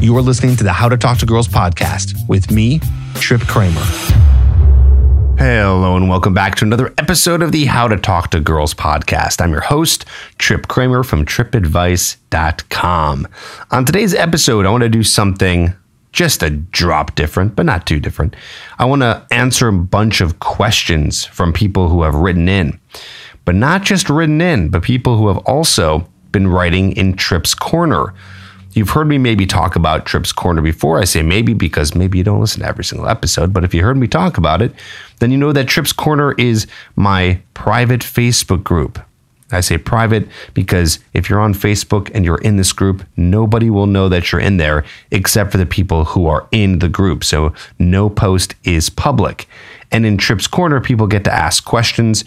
You are listening to the How to Talk to Girls podcast with me, Trip Kramer. Hello, and welcome back to another episode of the How to Talk to Girls podcast. I'm your host, Trip Kramer from tripadvice.com. On today's episode, I want to do something just a drop different, but not too different. I want to answer a bunch of questions from people who have written in, but not just written in, but people who have also been writing in Trip's Corner. You've heard me maybe talk about Trips Corner before. I say maybe because maybe you don't listen to every single episode, but if you heard me talk about it, then you know that Trips Corner is my private Facebook group. I say private because if you're on Facebook and you're in this group, nobody will know that you're in there except for the people who are in the group. So no post is public. And in Trips Corner, people get to ask questions.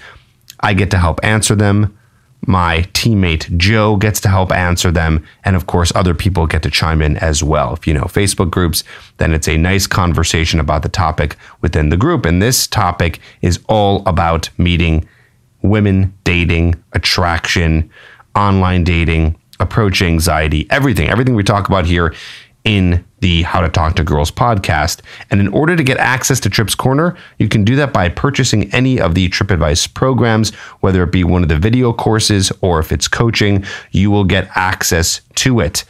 I get to help answer them my teammate Joe gets to help answer them. And of course, other people get to chime in as well. If you know Facebook groups, then it's a nice conversation about the topic within the group. And this topic is all about meeting women, dating, attraction, online dating, approach anxiety, everything. Everything we talk about here in the How to Talk to Girls podcast. And in order to get access to Trips Corner, you can do that by purchasing any of the Trip Advice programs, whether it be one of the video courses or if it's coaching, you will get access to it.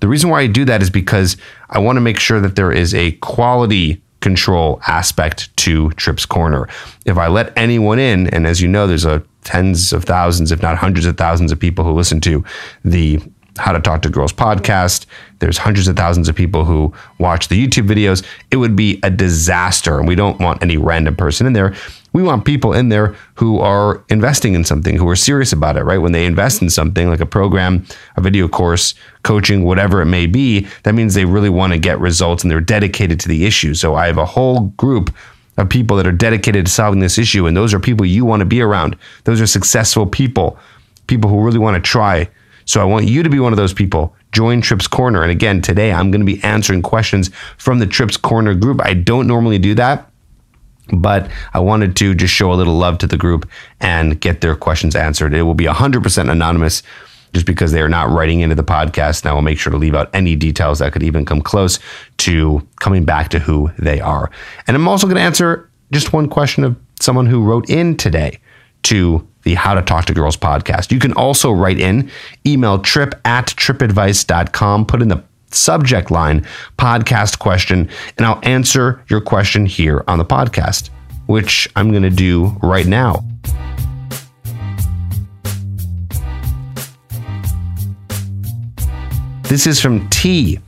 The reason why I do that is because I want to make sure that there is a quality control aspect to Trips Corner. If I let anyone in, and as you know, there's a tens of thousands, if not hundreds of thousands of people who listen to the how to Talk to Girls podcast. There's hundreds of thousands of people who watch the YouTube videos. It would be a disaster. And we don't want any random person in there. We want people in there who are investing in something, who are serious about it, right? When they invest in something like a program, a video course, coaching, whatever it may be, that means they really want to get results and they're dedicated to the issue. So I have a whole group of people that are dedicated to solving this issue. And those are people you want to be around. Those are successful people, people who really want to try so I want you to be one of those people. Join Trips Corner. And again, today I'm going to be answering questions from the Trips Corner group. I don't normally do that, but I wanted to just show a little love to the group and get their questions answered. It will be 100% anonymous just because they are not writing into the podcast. And I will make sure to leave out any details that could even come close to coming back to who they are. And I'm also going to answer just one question of someone who wrote in today to the How to Talk to Girls podcast. You can also write in, email trip at tripadvice.com, put in the subject line podcast question, and I'll answer your question here on the podcast, which I'm going to do right now. This is from T.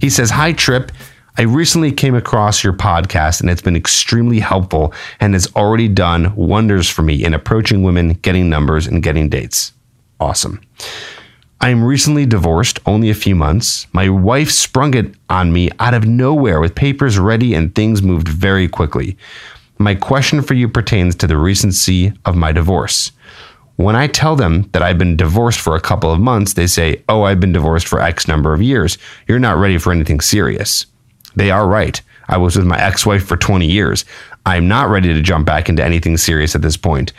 He says, Hi, Trip. I recently came across your podcast and it's been extremely helpful and has already done wonders for me in approaching women, getting numbers, and getting dates. Awesome. I am recently divorced, only a few months. My wife sprung it on me out of nowhere with papers ready and things moved very quickly. My question for you pertains to the recency of my divorce. When I tell them that I've been divorced for a couple of months, they say, Oh, I've been divorced for X number of years. You're not ready for anything serious. They are right. I was with my ex wife for 20 years. I'm not ready to jump back into anything serious at this point.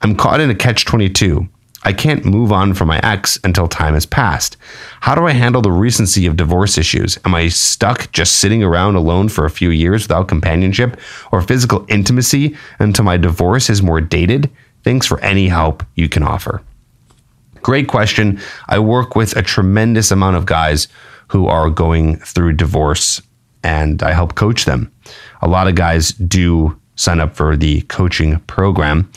I'm caught in a catch 22. I can't move on from my ex until time has passed. How do I handle the recency of divorce issues? Am I stuck just sitting around alone for a few years without companionship or physical intimacy until my divorce is more dated? Thanks for any help you can offer. Great question. I work with a tremendous amount of guys who are going through divorce and I help coach them. A lot of guys do sign up for the coaching program,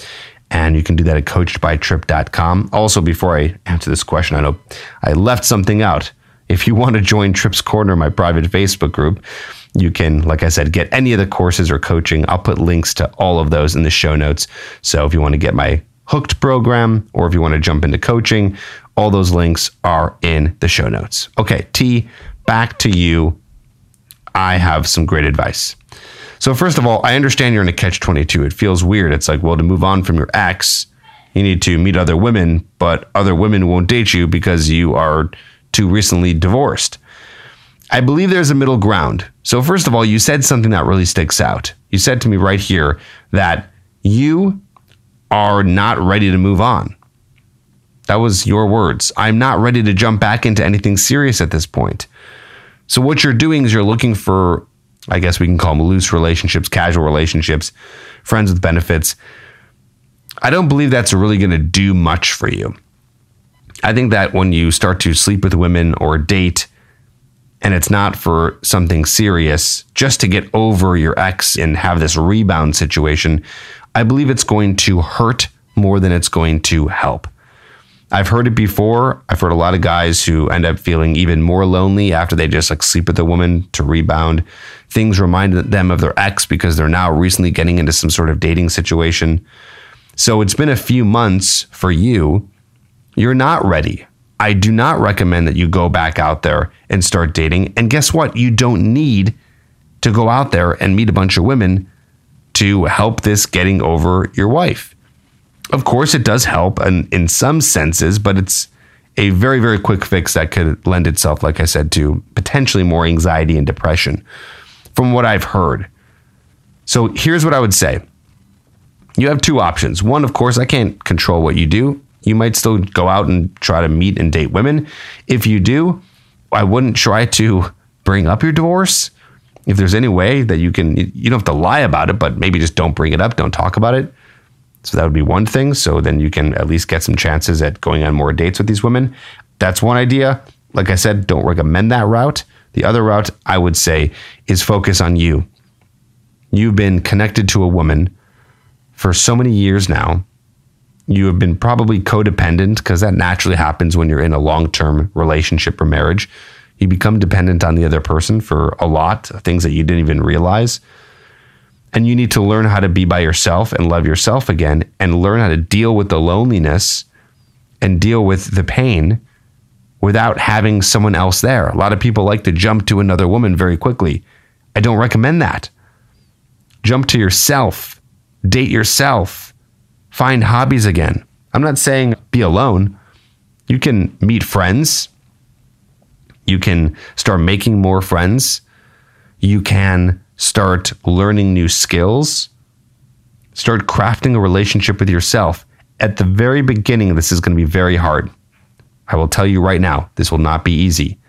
and you can do that at coachedbytrip.com. Also, before I answer this question, I know I left something out. If you want to join Trips Corner, my private Facebook group, you can, like I said, get any of the courses or coaching. I'll put links to all of those in the show notes. So if you want to get my hooked program or if you want to jump into coaching, all those links are in the show notes. Okay, T, back to you I have some great advice. So, first of all, I understand you're in a catch 22. It feels weird. It's like, well, to move on from your ex, you need to meet other women, but other women won't date you because you are too recently divorced. I believe there's a middle ground. So, first of all, you said something that really sticks out. You said to me right here that you are not ready to move on. That was your words. I'm not ready to jump back into anything serious at this point. So what you're doing is you're looking for, I guess we can call them loose relationships, casual relationships, friends with benefits. I don't believe that's really going to do much for you. I think that when you start to sleep with women or date, and it's not for something serious, just to get over your ex and have this rebound situation, I believe it's going to hurt more than it's going to help. I've heard it before. I've heard a lot of guys who end up feeling even more lonely after they just like sleep with a woman to rebound. Things remind them of their ex because they're now recently getting into some sort of dating situation. So it's been a few months for you. You're not ready. I do not recommend that you go back out there and start dating. And guess what? You don't need to go out there and meet a bunch of women to help this getting over your wife. Of course, it does help in, in some senses, but it's a very, very quick fix that could lend itself, like I said, to potentially more anxiety and depression from what I've heard. So here's what I would say you have two options. One, of course, I can't control what you do. You might still go out and try to meet and date women. If you do, I wouldn't try to bring up your divorce. If there's any way that you can, you don't have to lie about it, but maybe just don't bring it up, don't talk about it. So that would be one thing. So then you can at least get some chances at going on more dates with these women. That's one idea. Like I said, don't recommend that route. The other route I would say is focus on you. You've been connected to a woman for so many years now. You have been probably codependent because that naturally happens when you're in a long term relationship or marriage. You become dependent on the other person for a lot of things that you didn't even realize. And you need to learn how to be by yourself and love yourself again and learn how to deal with the loneliness and deal with the pain without having someone else there. A lot of people like to jump to another woman very quickly. I don't recommend that. Jump to yourself, date yourself, find hobbies again. I'm not saying be alone. You can meet friends. You can start making more friends. You can start learning new skills, start crafting a relationship with yourself. At the very beginning, this is going to be very hard. I will tell you right now, this will not be easy.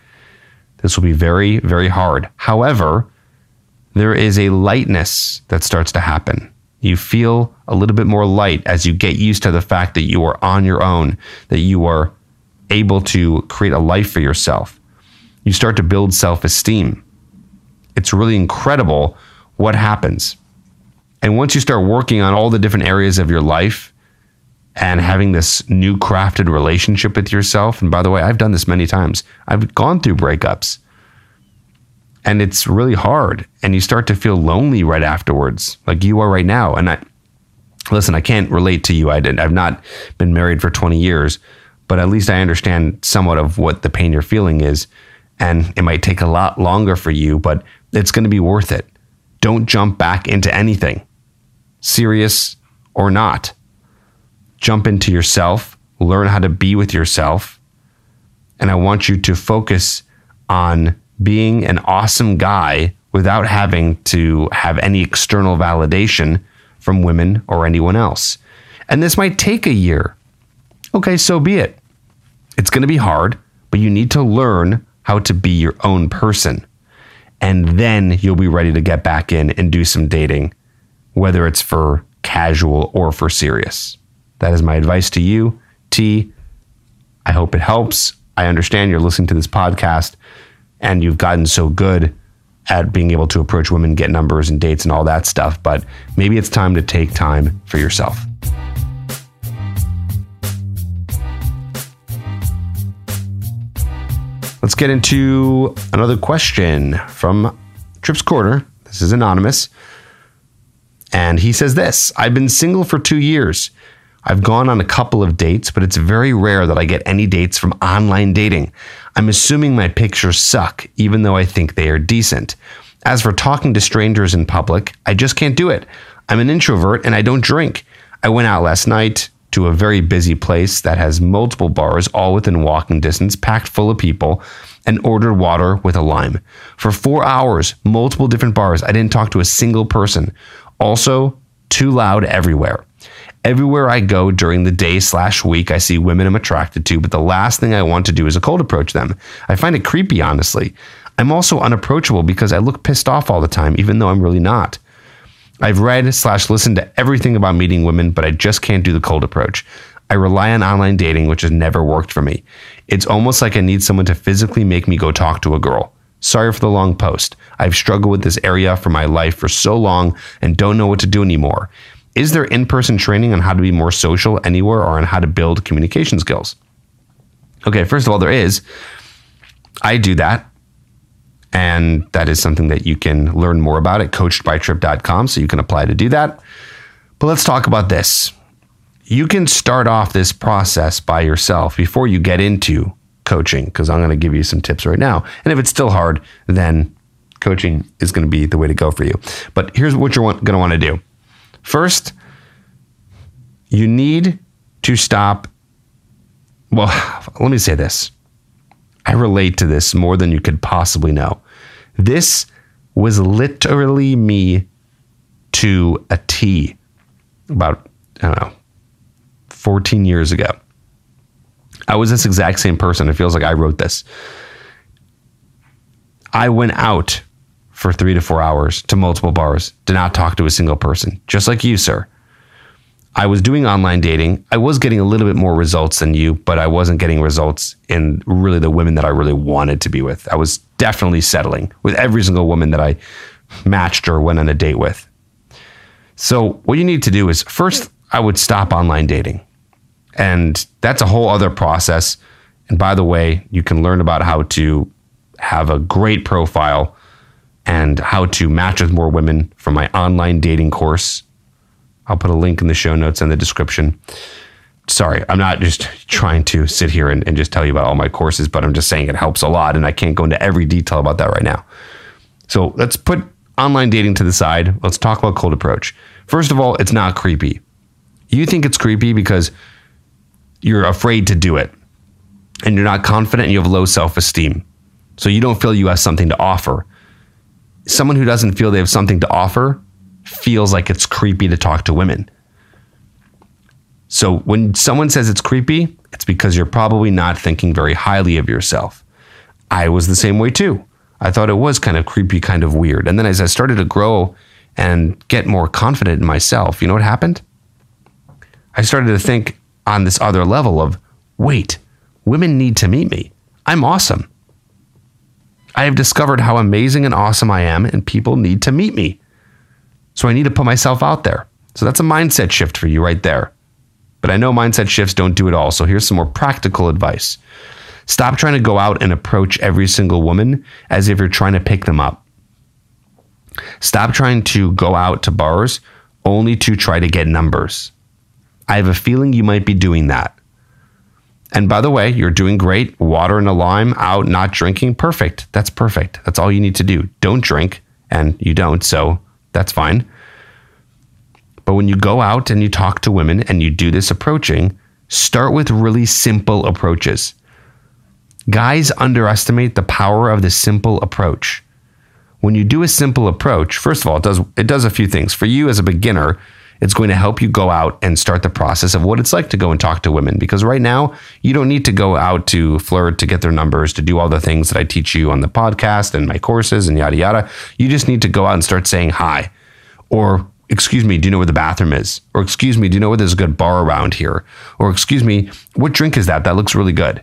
This will be very, very hard. However, there is a lightness that starts to happen. You feel a little bit more light as you get used to the fact that you are on your own, that you are able to create a life for yourself. You start to build self esteem it's really incredible what happens. And once you start working on all the different areas of your life and having this new crafted relationship with yourself, and by the way, I've done this many times, I've gone through breakups and it's really hard. And you start to feel lonely right afterwards, like you are right now. And I, listen, I can't relate to you. I didn't, I've not been married for 20 years, but at least I understand somewhat of what the pain you're feeling is. And it might take a lot longer for you, but it's going to be worth it. Don't jump back into anything, serious or not. Jump into yourself, learn how to be with yourself. And I want you to focus on being an awesome guy without having to have any external validation from women or anyone else. And this might take a year. Okay, so be it. It's going to be hard, but you need to learn how to be your own person and then you'll be ready to get back in and do some dating, whether it's for casual or for serious. That is my advice to you, T. I hope it helps. I understand you're listening to this podcast and you've gotten so good at being able to approach women, get numbers and dates and all that stuff, but maybe it's time to take time for yourself. Let's get into another question from Trips Corner. This is anonymous. And he says this I've been single for two years. I've gone on a couple of dates, but it's very rare that I get any dates from online dating. I'm assuming my pictures suck, even though I think they are decent. As for talking to strangers in public, I just can't do it. I'm an introvert and I don't drink. I went out last night, to a very busy place that has multiple bars, all within walking distance, packed full of people, and ordered water with a lime. For four hours, multiple different bars. I didn't talk to a single person. Also, too loud everywhere. Everywhere I go during the day slash week, I see women I'm attracted to, but the last thing I want to do is a cold approach them. I find it creepy, honestly. I'm also unapproachable because I look pissed off all the time, even though I'm really not. I've read slash listened everything about meeting women, but I just can't do the cold approach. I rely on online dating, which has never worked for me. It's almost like I need someone to physically make me go talk to a girl. Sorry for the long post. I've struggled with this area for my life for so long and don't know what to do anymore. Is there in person training on how to be more social anywhere or on how to build communication skills? Okay, first of all, there is. I do that. And that is something that you can learn more about at coachedbytrip.com. So you can apply to do that. But let's talk about this. You can start off this process by yourself before you get into coaching, because I'm going to give you some tips right now. And if it's still hard, then coaching is going to be the way to go for you. But here's what you're going to want to do first, you need to stop. Well, let me say this I relate to this more than you could possibly know. This was literally me to a T about, I don't know, 14 years ago. I was this exact same person. It feels like I wrote this. I went out for three to four hours to multiple bars, did not talk to a single person, just like you, sir. I was doing online dating. I was getting a little bit more results than you, but I wasn't getting results in really the women that I really wanted to be with. I was definitely settling with every single woman that I matched or went on a date with. So, what you need to do is first, I would stop online dating. And that's a whole other process. And by the way, you can learn about how to have a great profile and how to match with more women from my online dating course I'll put a link in the show notes and the description. Sorry, I'm not just trying to sit here and, and just tell you about all my courses, but I'm just saying it helps a lot. And I can't go into every detail about that right now. So let's put online dating to the side. Let's talk about cold approach. First of all, it's not creepy. You think it's creepy because you're afraid to do it and you're not confident and you have low self esteem. So you don't feel you have something to offer. Someone who doesn't feel they have something to offer feels like it's creepy to talk to women. So when someone says it's creepy, it's because you're probably not thinking very highly of yourself. I was the same way too. I thought it was kind of creepy, kind of weird. And then as I started to grow and get more confident in myself, you know what happened? I started to think on this other level of wait, women need to meet me. I'm awesome. I have discovered how amazing and awesome I am, and people need to meet me. So I need to put myself out there. So that's a mindset shift for you right there. But I know mindset shifts don't do it all. So here's some more practical advice. Stop trying to go out and approach every single woman as if you're trying to pick them up. Stop trying to go out to bars only to try to get numbers. I have a feeling you might be doing that. And by the way, you're doing great. Water and a lime out, not drinking. Perfect. That's perfect. That's all you need to do. Don't drink, and you don't. So that's fine. But when you go out and you talk to women and you do this approaching, start with really simple approaches. Guys underestimate the power of the simple approach. When you do a simple approach, first of all, it does it does a few things. For you as a beginner, it's going to help you go out and start the process of what it's like to go and talk to women. Because right now, you don't need to go out to flirt, to get their numbers, to do all the things that I teach you on the podcast and my courses and yada, yada. You just need to go out and start saying hi. Or, excuse me, do you know where the bathroom is? Or, excuse me, do you know where there's a good bar around here? Or, excuse me, what drink is that? That looks really good.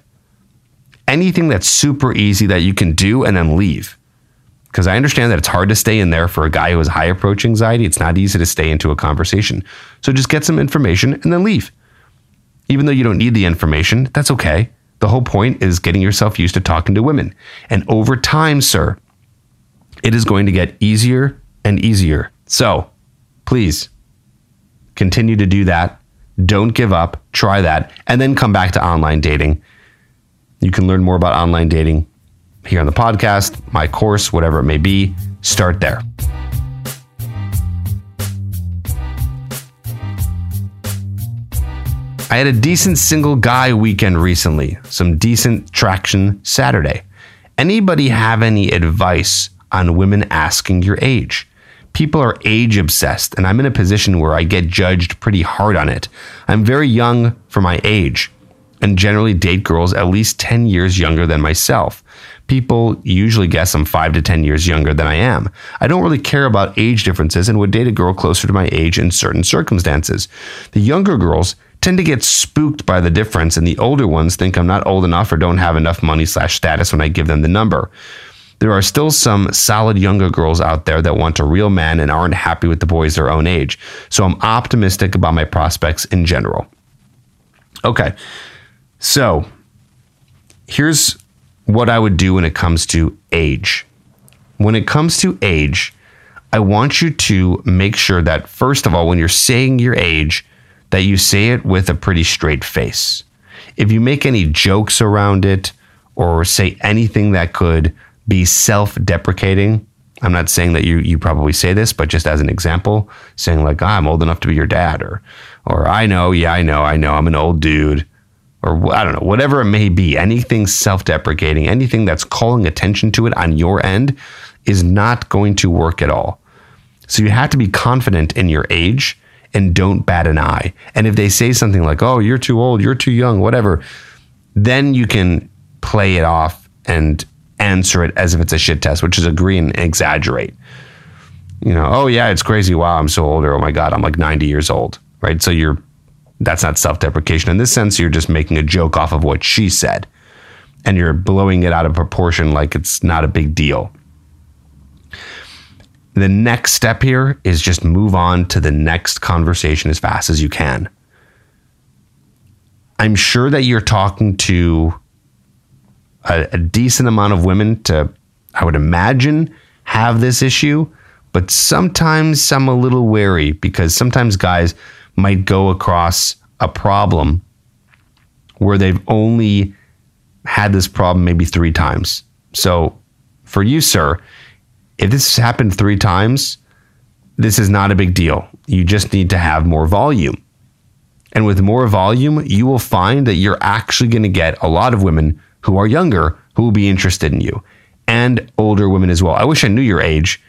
Anything that's super easy that you can do and then leave because I understand that it's hard to stay in there for a guy who has high approach anxiety. It's not easy to stay into a conversation. So just get some information and then leave. Even though you don't need the information, that's okay. The whole point is getting yourself used to talking to women. And over time, sir, it is going to get easier and easier. So please continue to do that. Don't give up. Try that. And then come back to online dating. You can learn more about online dating here on the podcast, my course, whatever it may be, start there. I had a decent single guy weekend recently, some decent traction Saturday. Anybody have any advice on women asking your age? People are age obsessed, and I'm in a position where I get judged pretty hard on it. I'm very young for my age and generally date girls at least 10 years younger than myself. People usually guess I'm five to 10 years younger than I am. I don't really care about age differences and would date a girl closer to my age in certain circumstances. The younger girls tend to get spooked by the difference, and the older ones think I'm not old enough or don't have enough money slash status when I give them the number. There are still some solid younger girls out there that want a real man and aren't happy with the boys their own age. So I'm optimistic about my prospects in general. Okay. So here's what I would do when it comes to age. When it comes to age, I want you to make sure that, first of all, when you're saying your age, that you say it with a pretty straight face. If you make any jokes around it or say anything that could be self deprecating, I'm not saying that you you probably say this, but just as an example, saying like, ah, "I'm old enough to be your dad," or or "I know, yeah, I know, I know, I'm an old dude," or I don't know, whatever it may be, anything self deprecating, anything that's calling attention to it on your end is not going to work at all. So you have to be confident in your age and don't bat an eye. And if they say something like, oh, you're too old, you're too young, whatever, then you can play it off and answer it as if it's a shit test, which is agree and exaggerate. You know, oh, yeah, it's crazy. Wow, I'm so old. Or, oh my God, I'm like 90 years old. Right. So you're that's not self deprecation. In this sense, you're just making a joke off of what she said and you're blowing it out of proportion like it's not a big deal. The next step here is just move on to the next conversation as fast as you can. I'm sure that you're talking to a, a decent amount of women to, I would imagine, have this issue, but sometimes I'm a little wary because sometimes guys might go across a problem where they've only had this problem maybe three times. So for you, sir, if this has happened three times, this is not a big deal. You just need to have more volume. And with more volume, you will find that you're actually going to get a lot of women who are younger who will be interested in you and older women as well. I wish I knew your age.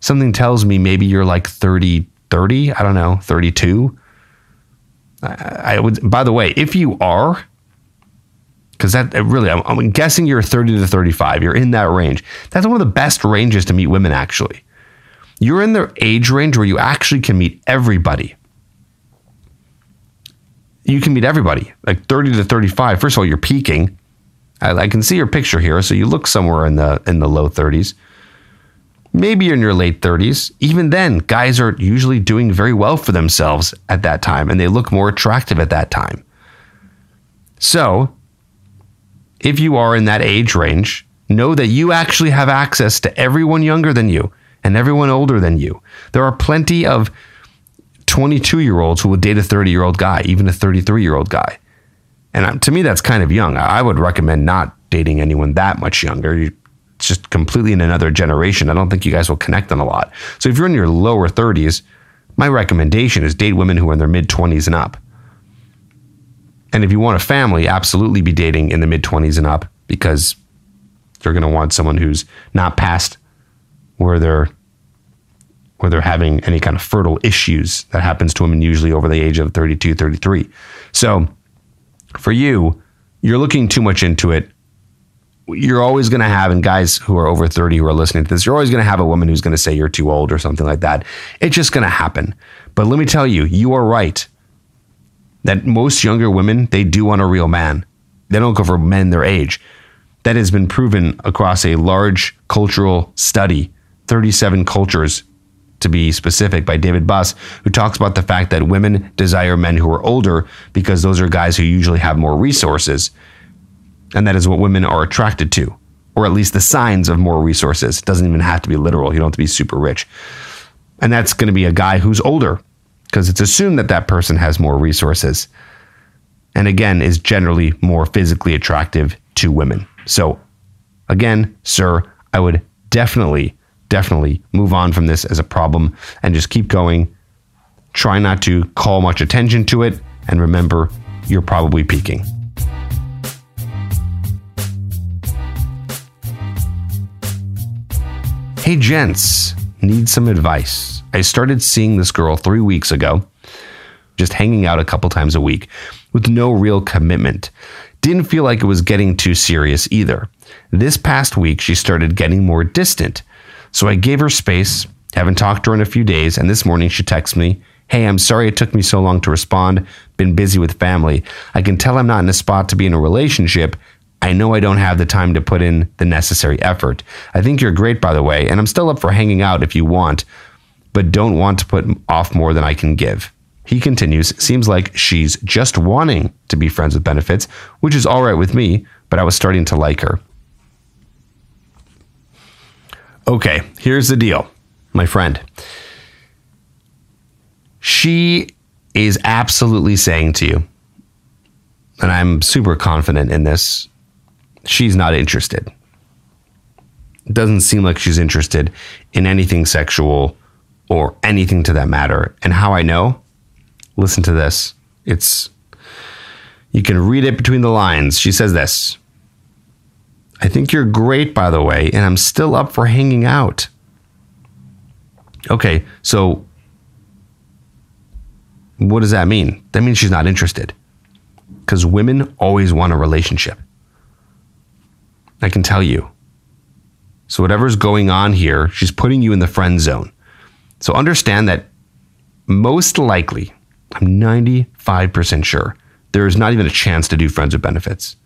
Something tells me maybe you're like 30, 30, I don't know, 32. I, would. By the way, if you are, because that uh, really, I'm, I'm guessing you're 30 to 35. You're in that range. That's one of the best ranges to meet women. Actually, you're in the age range where you actually can meet everybody. You can meet everybody, like 30 to 35. First of all, you're peaking. I, I can see your picture here, so you look somewhere in the in the low 30s maybe you're in your late 30s. Even then, guys are usually doing very well for themselves at that time and they look more attractive at that time. So, if you are in that age range, know that you actually have access to everyone younger than you and everyone older than you. There are plenty of 22 year olds who would date a 30 year old guy, even a 33 year old guy. And to me, that's kind of young. I would recommend not dating anyone that much younger. You just completely in another generation. I don't think you guys will connect on a lot. So if you're in your lower 30s, my recommendation is date women who are in their mid 20s and up. And if you want a family, absolutely be dating in the mid 20s and up because you're going to want someone who's not past where they're where they're having any kind of fertile issues that happens to women usually over the age of 32, 33. So for you, you're looking too much into it you're always going to have, and guys who are over 30 who are listening to this, you're always going to have a woman who's going to say you're too old or something like that. It's just going to happen. But let me tell you, you are right that most younger women, they do want a real man. They don't go for men their age. That has been proven across a large cultural study, 37 cultures to be specific, by David Buss, who talks about the fact that women desire men who are older because those are guys who usually have more resources. And that is what women are attracted to, or at least the signs of more resources. It doesn't even have to be literal. You don't have to be super rich. And that's going to be a guy who's older because it's assumed that that person has more resources. And again, is generally more physically attractive to women. So, again, sir, I would definitely, definitely move on from this as a problem and just keep going. Try not to call much attention to it. And remember, you're probably peaking. Hey, gents, need some advice. I started seeing this girl three weeks ago, just hanging out a couple times a week with no real commitment. Didn't feel like it was getting too serious either. This past week, she started getting more distant. So I gave her space, haven't talked to her in a few days, and this morning she texts me, Hey, I'm sorry it took me so long to respond. Been busy with family. I can tell I'm not in a spot to be in a relationship. I know I don't have the time to put in the necessary effort. I think you're great, by the way, and I'm still up for hanging out if you want, but don't want to put off more than I can give. He continues, seems like she's just wanting to be friends with benefits, which is all right with me, but I was starting to like her. Okay, here's the deal, my friend. She is absolutely saying to you, and I'm super confident in this, she's not interested. It doesn't seem like she's interested in anything sexual or anything to that matter. And how I know? Listen to this. It's you can read it between the lines. She says this. I think you're great, by the way, and I'm still up for hanging out. Okay, so what does that mean? That means she's not interested. Because women always want a relationship. I can tell you. So, whatever's going on here, she's putting you in the friend zone. So, understand that most likely, I'm 95% sure, there is not even a chance to do friends with benefits.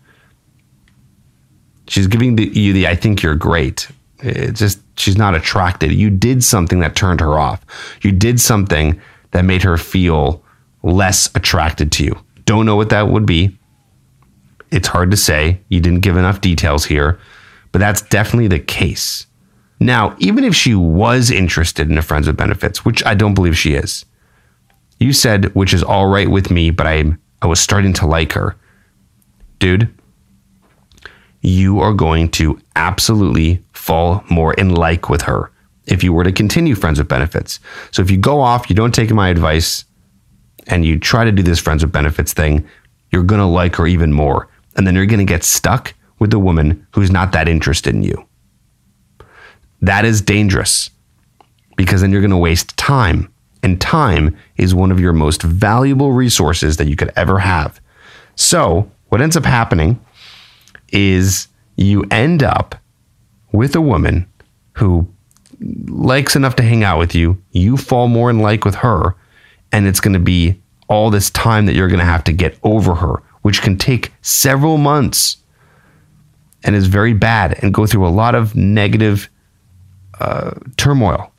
She's giving the, you the I think you're great. It's just, she's not attracted. You did something that turned her off. You did something that made her feel less attracted to you. Don't know what that would be. It's hard to say. You didn't give enough details here, but that's definitely the case. Now, even if she was interested in a friends with benefits, which I don't believe she is, you said, which is all right with me, but I I was starting to like her. Dude, you are going to absolutely fall more in like with her if you were to continue friends with benefits. So if you go off, you don't take my advice, and you try to do this friends with benefits thing, you're going to like her even more and then you're going to get stuck with a woman who's not that interested in you. That is dangerous because then you're going to waste time. And time is one of your most valuable resources that you could ever have. So, what ends up happening is you end up with a woman who likes enough to hang out with you, you fall more in like with her, and it's going to be all this time that you're going to have to get over her which can take several months and is very bad and go through a lot of negative uh, turmoil.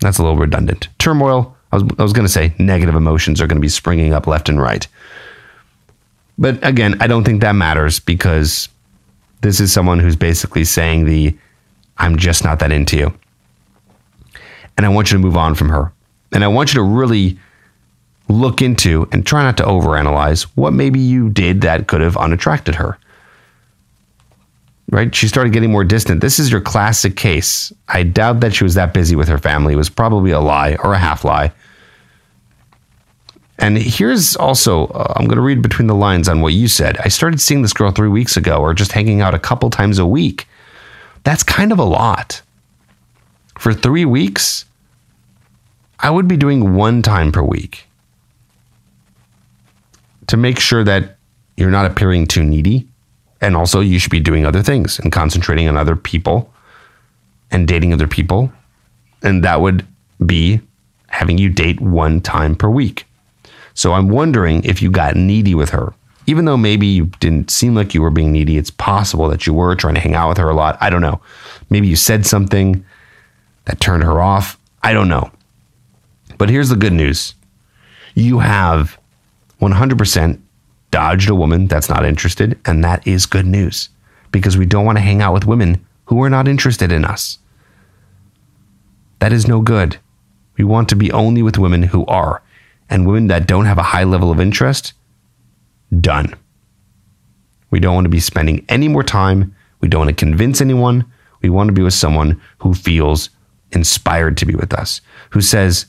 That's a little redundant. Turmoil, I was, I was going to say negative emotions are going to be springing up left and right. But again, I don't think that matters because this is someone who's basically saying the I'm just not that into you. And I want you to move on from her. And I want you to really look into and try not to overanalyze what maybe you did that could have unattracted her. Right? She started getting more distant. This is your classic case. I doubt that she was that busy with her family. It was probably a lie or a half lie. And here's also, uh, I'm going to read between the lines on what you said. I started seeing this girl three weeks ago or just hanging out a couple times a week. That's kind of a lot. For three weeks, I would be doing one time per week to make sure that you're not appearing too needy. And also, you should be doing other things and concentrating on other people and dating other people. And that would be having you date one time per week. So I'm wondering if you got needy with her. Even though maybe you didn't seem like you were being needy, it's possible that you were trying to hang out with her a lot. I don't know. Maybe you said something that turned her off. I don't know. But here's the good news you have 100% dodged a woman that's not interested, and that is good news because we don't want to hang out with women who are not interested in us. That is no good. We want to be only with women who are, and women that don't have a high level of interest, done. We don't want to be spending any more time. We don't want to convince anyone. We want to be with someone who feels inspired to be with us, who says,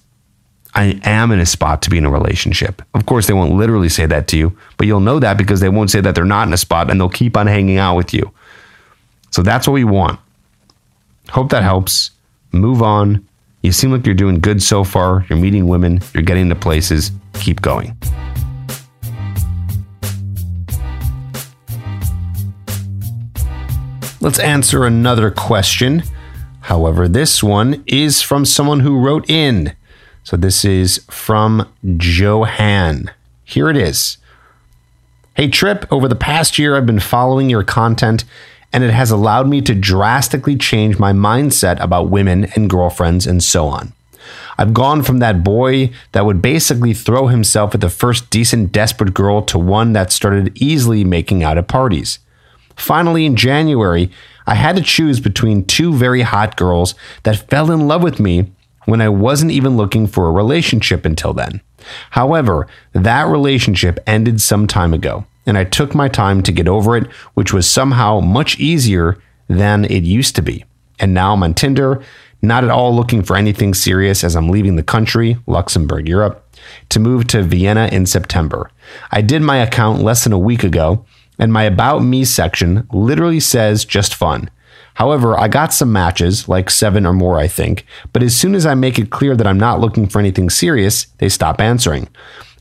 I am in a spot to be in a relationship. Of course, they won't literally say that to you, but you'll know that because they won't say that they're not in a spot and they'll keep on hanging out with you. So that's what we want. Hope that helps. Move on. You seem like you're doing good so far. You're meeting women, you're getting to places. Keep going. let's answer another question. However, this one is from someone who wrote in. So this is from Johan. Here it is. Hey, Trip, over the past year, I've been following your content, and it has allowed me to drastically change my mindset about women and girlfriends and so on. I've gone from that boy that would basically throw himself at the first decent, desperate girl to one that started easily making out at parties. Finally, in January, I had to choose between two very hot girls that fell in love with me when I wasn't even looking for a relationship until then. However, that relationship ended some time ago, and I took my time to get over it, which was somehow much easier than it used to be. And now I'm on Tinder, not at all looking for anything serious as I'm leaving the country, Luxembourg, Europe, to move to Vienna in September. I did my account less than a week ago, and my About Me section literally says just fun. However, I got some matches, like seven or more, I think, but as soon as I make it clear that I'm not looking for anything serious, they stop answering.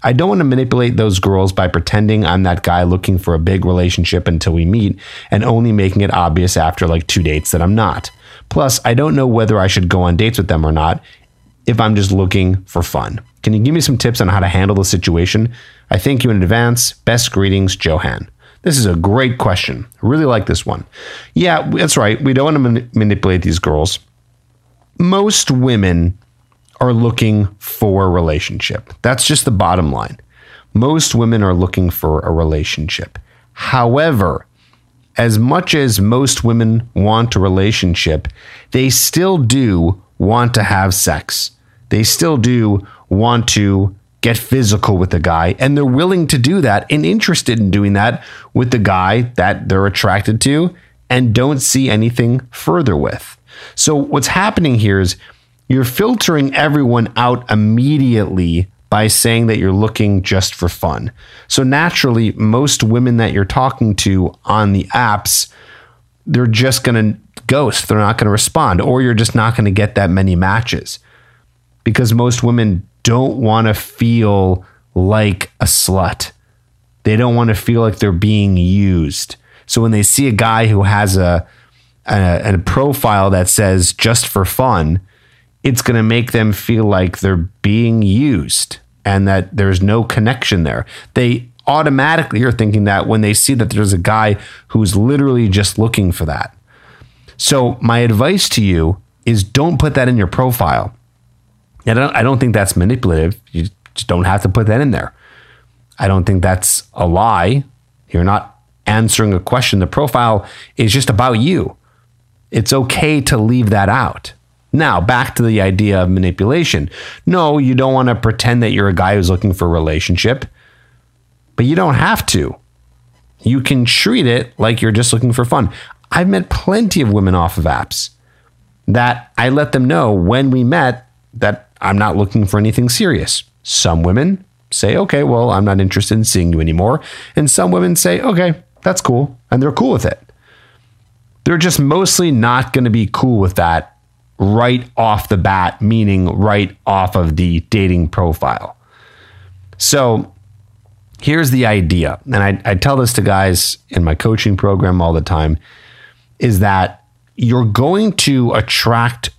I don't want to manipulate those girls by pretending I'm that guy looking for a big relationship until we meet and only making it obvious after like two dates that I'm not. Plus, I don't know whether I should go on dates with them or not if I'm just looking for fun. Can you give me some tips on how to handle the situation? I thank you in advance. Best greetings, Johan. This is a great question. I really like this one. Yeah, that's right. We don't want to man- manipulate these girls. Most women are looking for a relationship. That's just the bottom line. Most women are looking for a relationship. However, as much as most women want a relationship, they still do want to have sex. They still do want to get physical with the guy, and they're willing to do that and interested in doing that with the guy that they're attracted to and don't see anything further with. So, what's happening here is you're filtering everyone out immediately by saying that you're looking just for fun. So, naturally, most women that you're talking to on the apps, they're just going to ghost. They're not going to respond, or you're just not going to get that many matches because most women don't want to feel like a slut. They don't want to feel like they're being used. So when they see a guy who has a a, a profile that says just for fun, it's going to make them feel like they're being used and that there's no connection there. They automatically are thinking that when they see that there's a guy who's literally just looking for that. So my advice to you is don't put that in your profile. I don't, I don't think that's manipulative. You just don't have to put that in there. I don't think that's a lie. You're not answering a question. The profile is just about you. It's okay to leave that out. Now, back to the idea of manipulation. No, you don't want to pretend that you're a guy who's looking for a relationship, but you don't have to. You can treat it like you're just looking for fun. I've met plenty of women off of apps that I let them know when we met that I'm not looking for anything serious. Some women say, okay, well, I'm not interested in seeing you anymore. And some women say, okay, that's cool. And they're cool with it. They're just mostly not going to be cool with that right off the bat, meaning right off of the dating profile. So here's the idea. And I, I tell this to guys in my coaching program all the time is that you're going to attract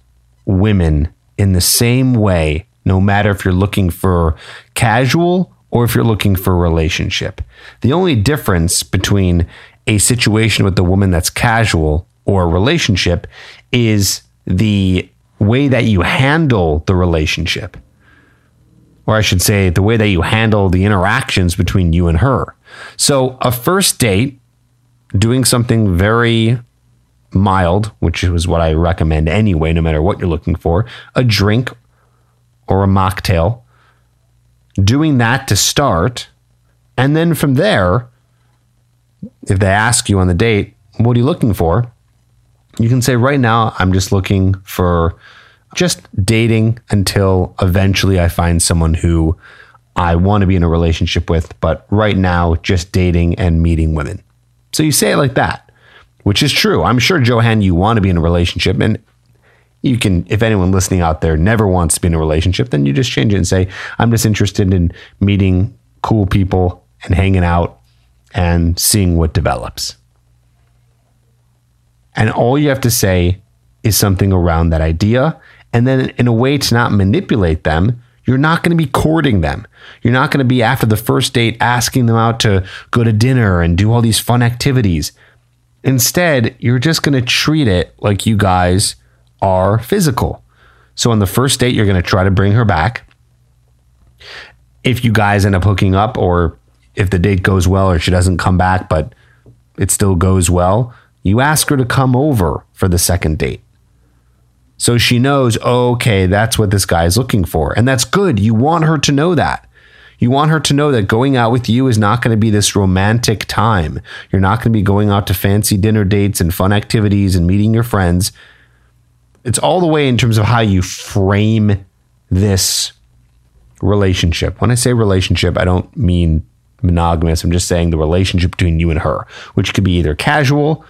women in the same way, no matter if you're looking for casual or if you're looking for a relationship. The only difference between a situation with the woman that's casual or a relationship is the way that you handle the relationship. Or I should say, the way that you handle the interactions between you and her. So, a first date, doing something very mild, which is what I recommend anyway, no matter what you're looking for, a drink or a mocktail, doing that to start. And then from there, if they ask you on the date, what are you looking for? You can say, right now, I'm just looking for just dating until eventually I find someone who I want to be in a relationship with. But right now, just dating and meeting women. So you say it like that which is true. I'm sure, Johan, you want to be in a relationship. And you can, if anyone listening out there never wants to be in a relationship, then you just change it and say, I'm just interested in meeting cool people and hanging out and seeing what develops. And all you have to say is something around that idea. And then, in a way to not manipulate them, you're not going to be courting them. You're not going to be after the first date asking them out to go to dinner and do all these fun activities. Instead, you're just going to treat it like you guys are physical. So on the first date, you're going to try to bring her back. If you guys end up hooking up, or if the date goes well, or she doesn't come back, but it still goes well, you ask her to come over for the second date. So she knows, oh, okay, that's what this guy is looking for. And that's good. You want her to know that. You want her to know that going out with you is not going to be this romantic time. You're not going to be going out to fancy dinner dates and fun activities and meeting your friends. It's all the way in terms of how you frame this relationship. When I say relationship, I don't mean monogamous. I'm just saying the relationship between you and her, which could be either casual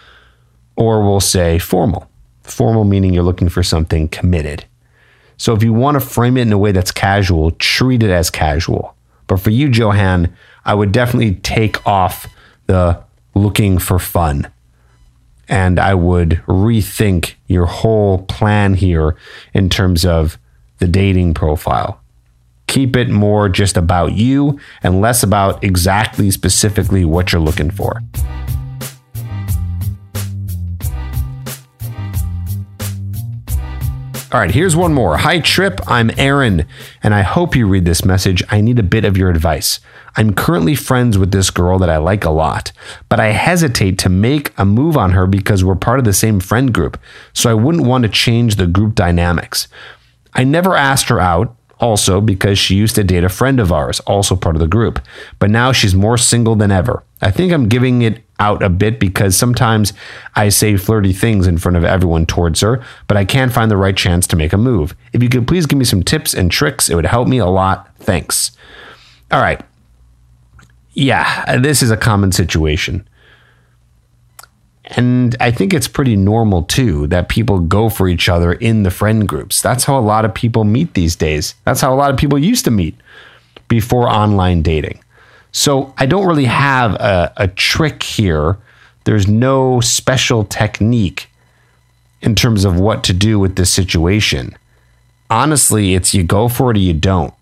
or we'll say formal. Formal meaning you're looking for something committed. So if you want to frame it in a way that's casual, treat it as casual. But for you, Johan, I would definitely take off the looking for fun. And I would rethink your whole plan here in terms of the dating profile. Keep it more just about you and less about exactly specifically what you're looking for. All right, here's one more. Hi, Trip. I'm Aaron, and I hope you read this message. I need a bit of your advice. I'm currently friends with this girl that I like a lot, but I hesitate to make a move on her because we're part of the same friend group, so I wouldn't want to change the group dynamics. I never asked her out, also because she used to date a friend of ours, also part of the group. But now she's more single than ever. I think I'm giving it out a bit because sometimes I say flirty things in front of everyone towards her, but I can't find the right chance to make a move. If you could please give me some tips and tricks, it would help me a lot. Thanks. All right. Yeah, this is a common situation. And I think it's pretty normal too that people go for each other in the friend groups. That's how a lot of people meet these days. That's how a lot of people used to meet before online dating. So I don't really have a, a trick here. There's no special technique in terms of what to do with this situation. Honestly, it's you go for it or you don't.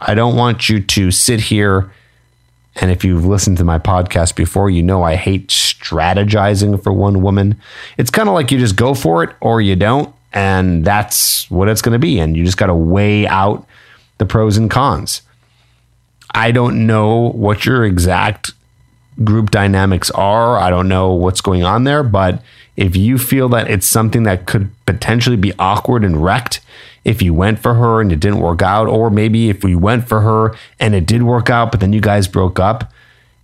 I don't want you to sit here and if you've listened to my podcast before, you know I hate strategizing for one woman. It's kind of like you just go for it or you don't, and that's what it's going to be. And you just got to weigh out the pros and cons. I don't know what your exact group dynamics are. I don't know what's going on there, but if you feel that it's something that could potentially be awkward and wrecked if you went for her and it didn't work out, or maybe if we went for her and it did work out, but then you guys broke up.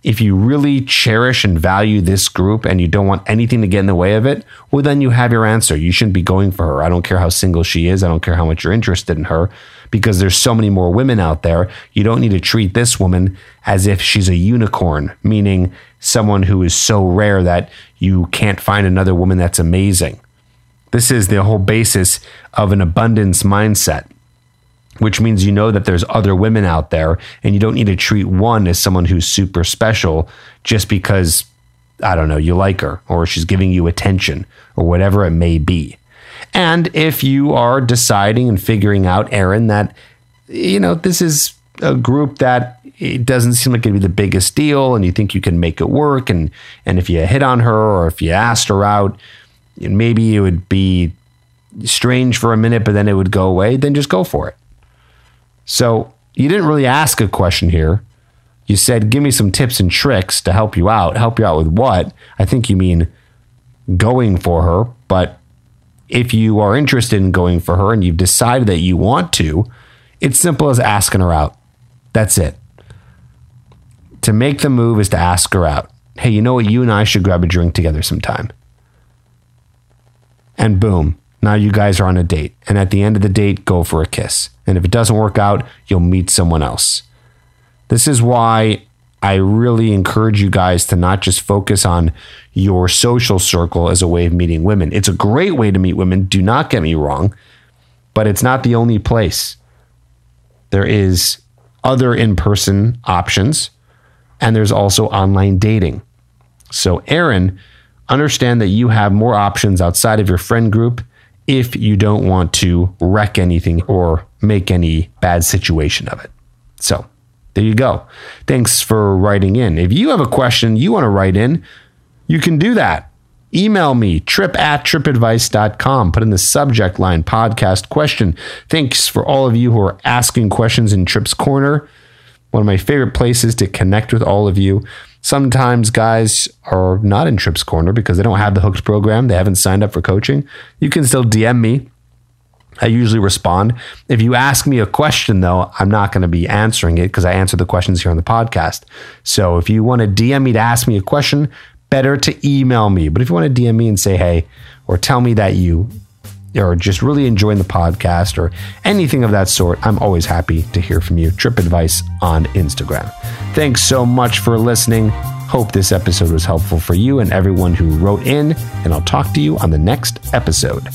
If you really cherish and value this group and you don't want anything to get in the way of it, well, then you have your answer. You shouldn't be going for her. I don't care how single she is. I don't care how much you're interested in her because there's so many more women out there. You don't need to treat this woman as if she's a unicorn, meaning someone who is so rare that you can't find another woman that's amazing. This is the whole basis of an abundance mindset, which means you know that there's other women out there and you don't need to treat one as someone who's super special just because, I don't know, you like her or she's giving you attention or whatever it may be. And if you are deciding and figuring out, Aaron, that, you know, this is a group that it doesn't seem like it'd be the biggest deal and you think you can make it work and and if you hit on her or if you asked her out maybe it would be strange for a minute, but then it would go away, then just go for it. So you didn't really ask a question here. You said, give me some tips and tricks to help you out. Help you out with what? I think you mean going for her. But if you are interested in going for her and you've decided that you want to, it's simple as asking her out. That's it. To make the move is to ask her out. Hey, you know what? You and I should grab a drink together sometime and boom, now you guys are on a date. And at the end of the date, go for a kiss. And if it doesn't work out, you'll meet someone else. This is why I really encourage you guys to not just focus on your social circle as a way of meeting women. It's a great way to meet women, do not get me wrong, but it's not the only place. There is other in-person options and there's also online dating. So Aaron, understand that you have more options outside of your friend group if you don't want to wreck anything or make any bad situation of it. So, there you go. Thanks for writing in. If you have a question you want to write in, you can do that. Email me, trip at tripadvice.com. Put in the subject line podcast question. Thanks for all of you who are asking questions in Trip's Corner. One of my favorite places to connect with all of you. Sometimes guys are not in Trip's Corner because they don't have the Hooked program. They haven't signed up for coaching. You can still DM me I usually respond. If you ask me a question, though, I'm not going to be answering it because I answer the questions here on the podcast. So if you want to DM me to ask me a question, better to email me. But if you want to DM me and say, hey, or tell me that you are just really enjoying the podcast or anything of that sort, I'm always happy to hear from you. Trip Advice on Instagram. Thanks so much for listening. Hope this episode was helpful for you and everyone who wrote in, and I'll talk to you on the next episode.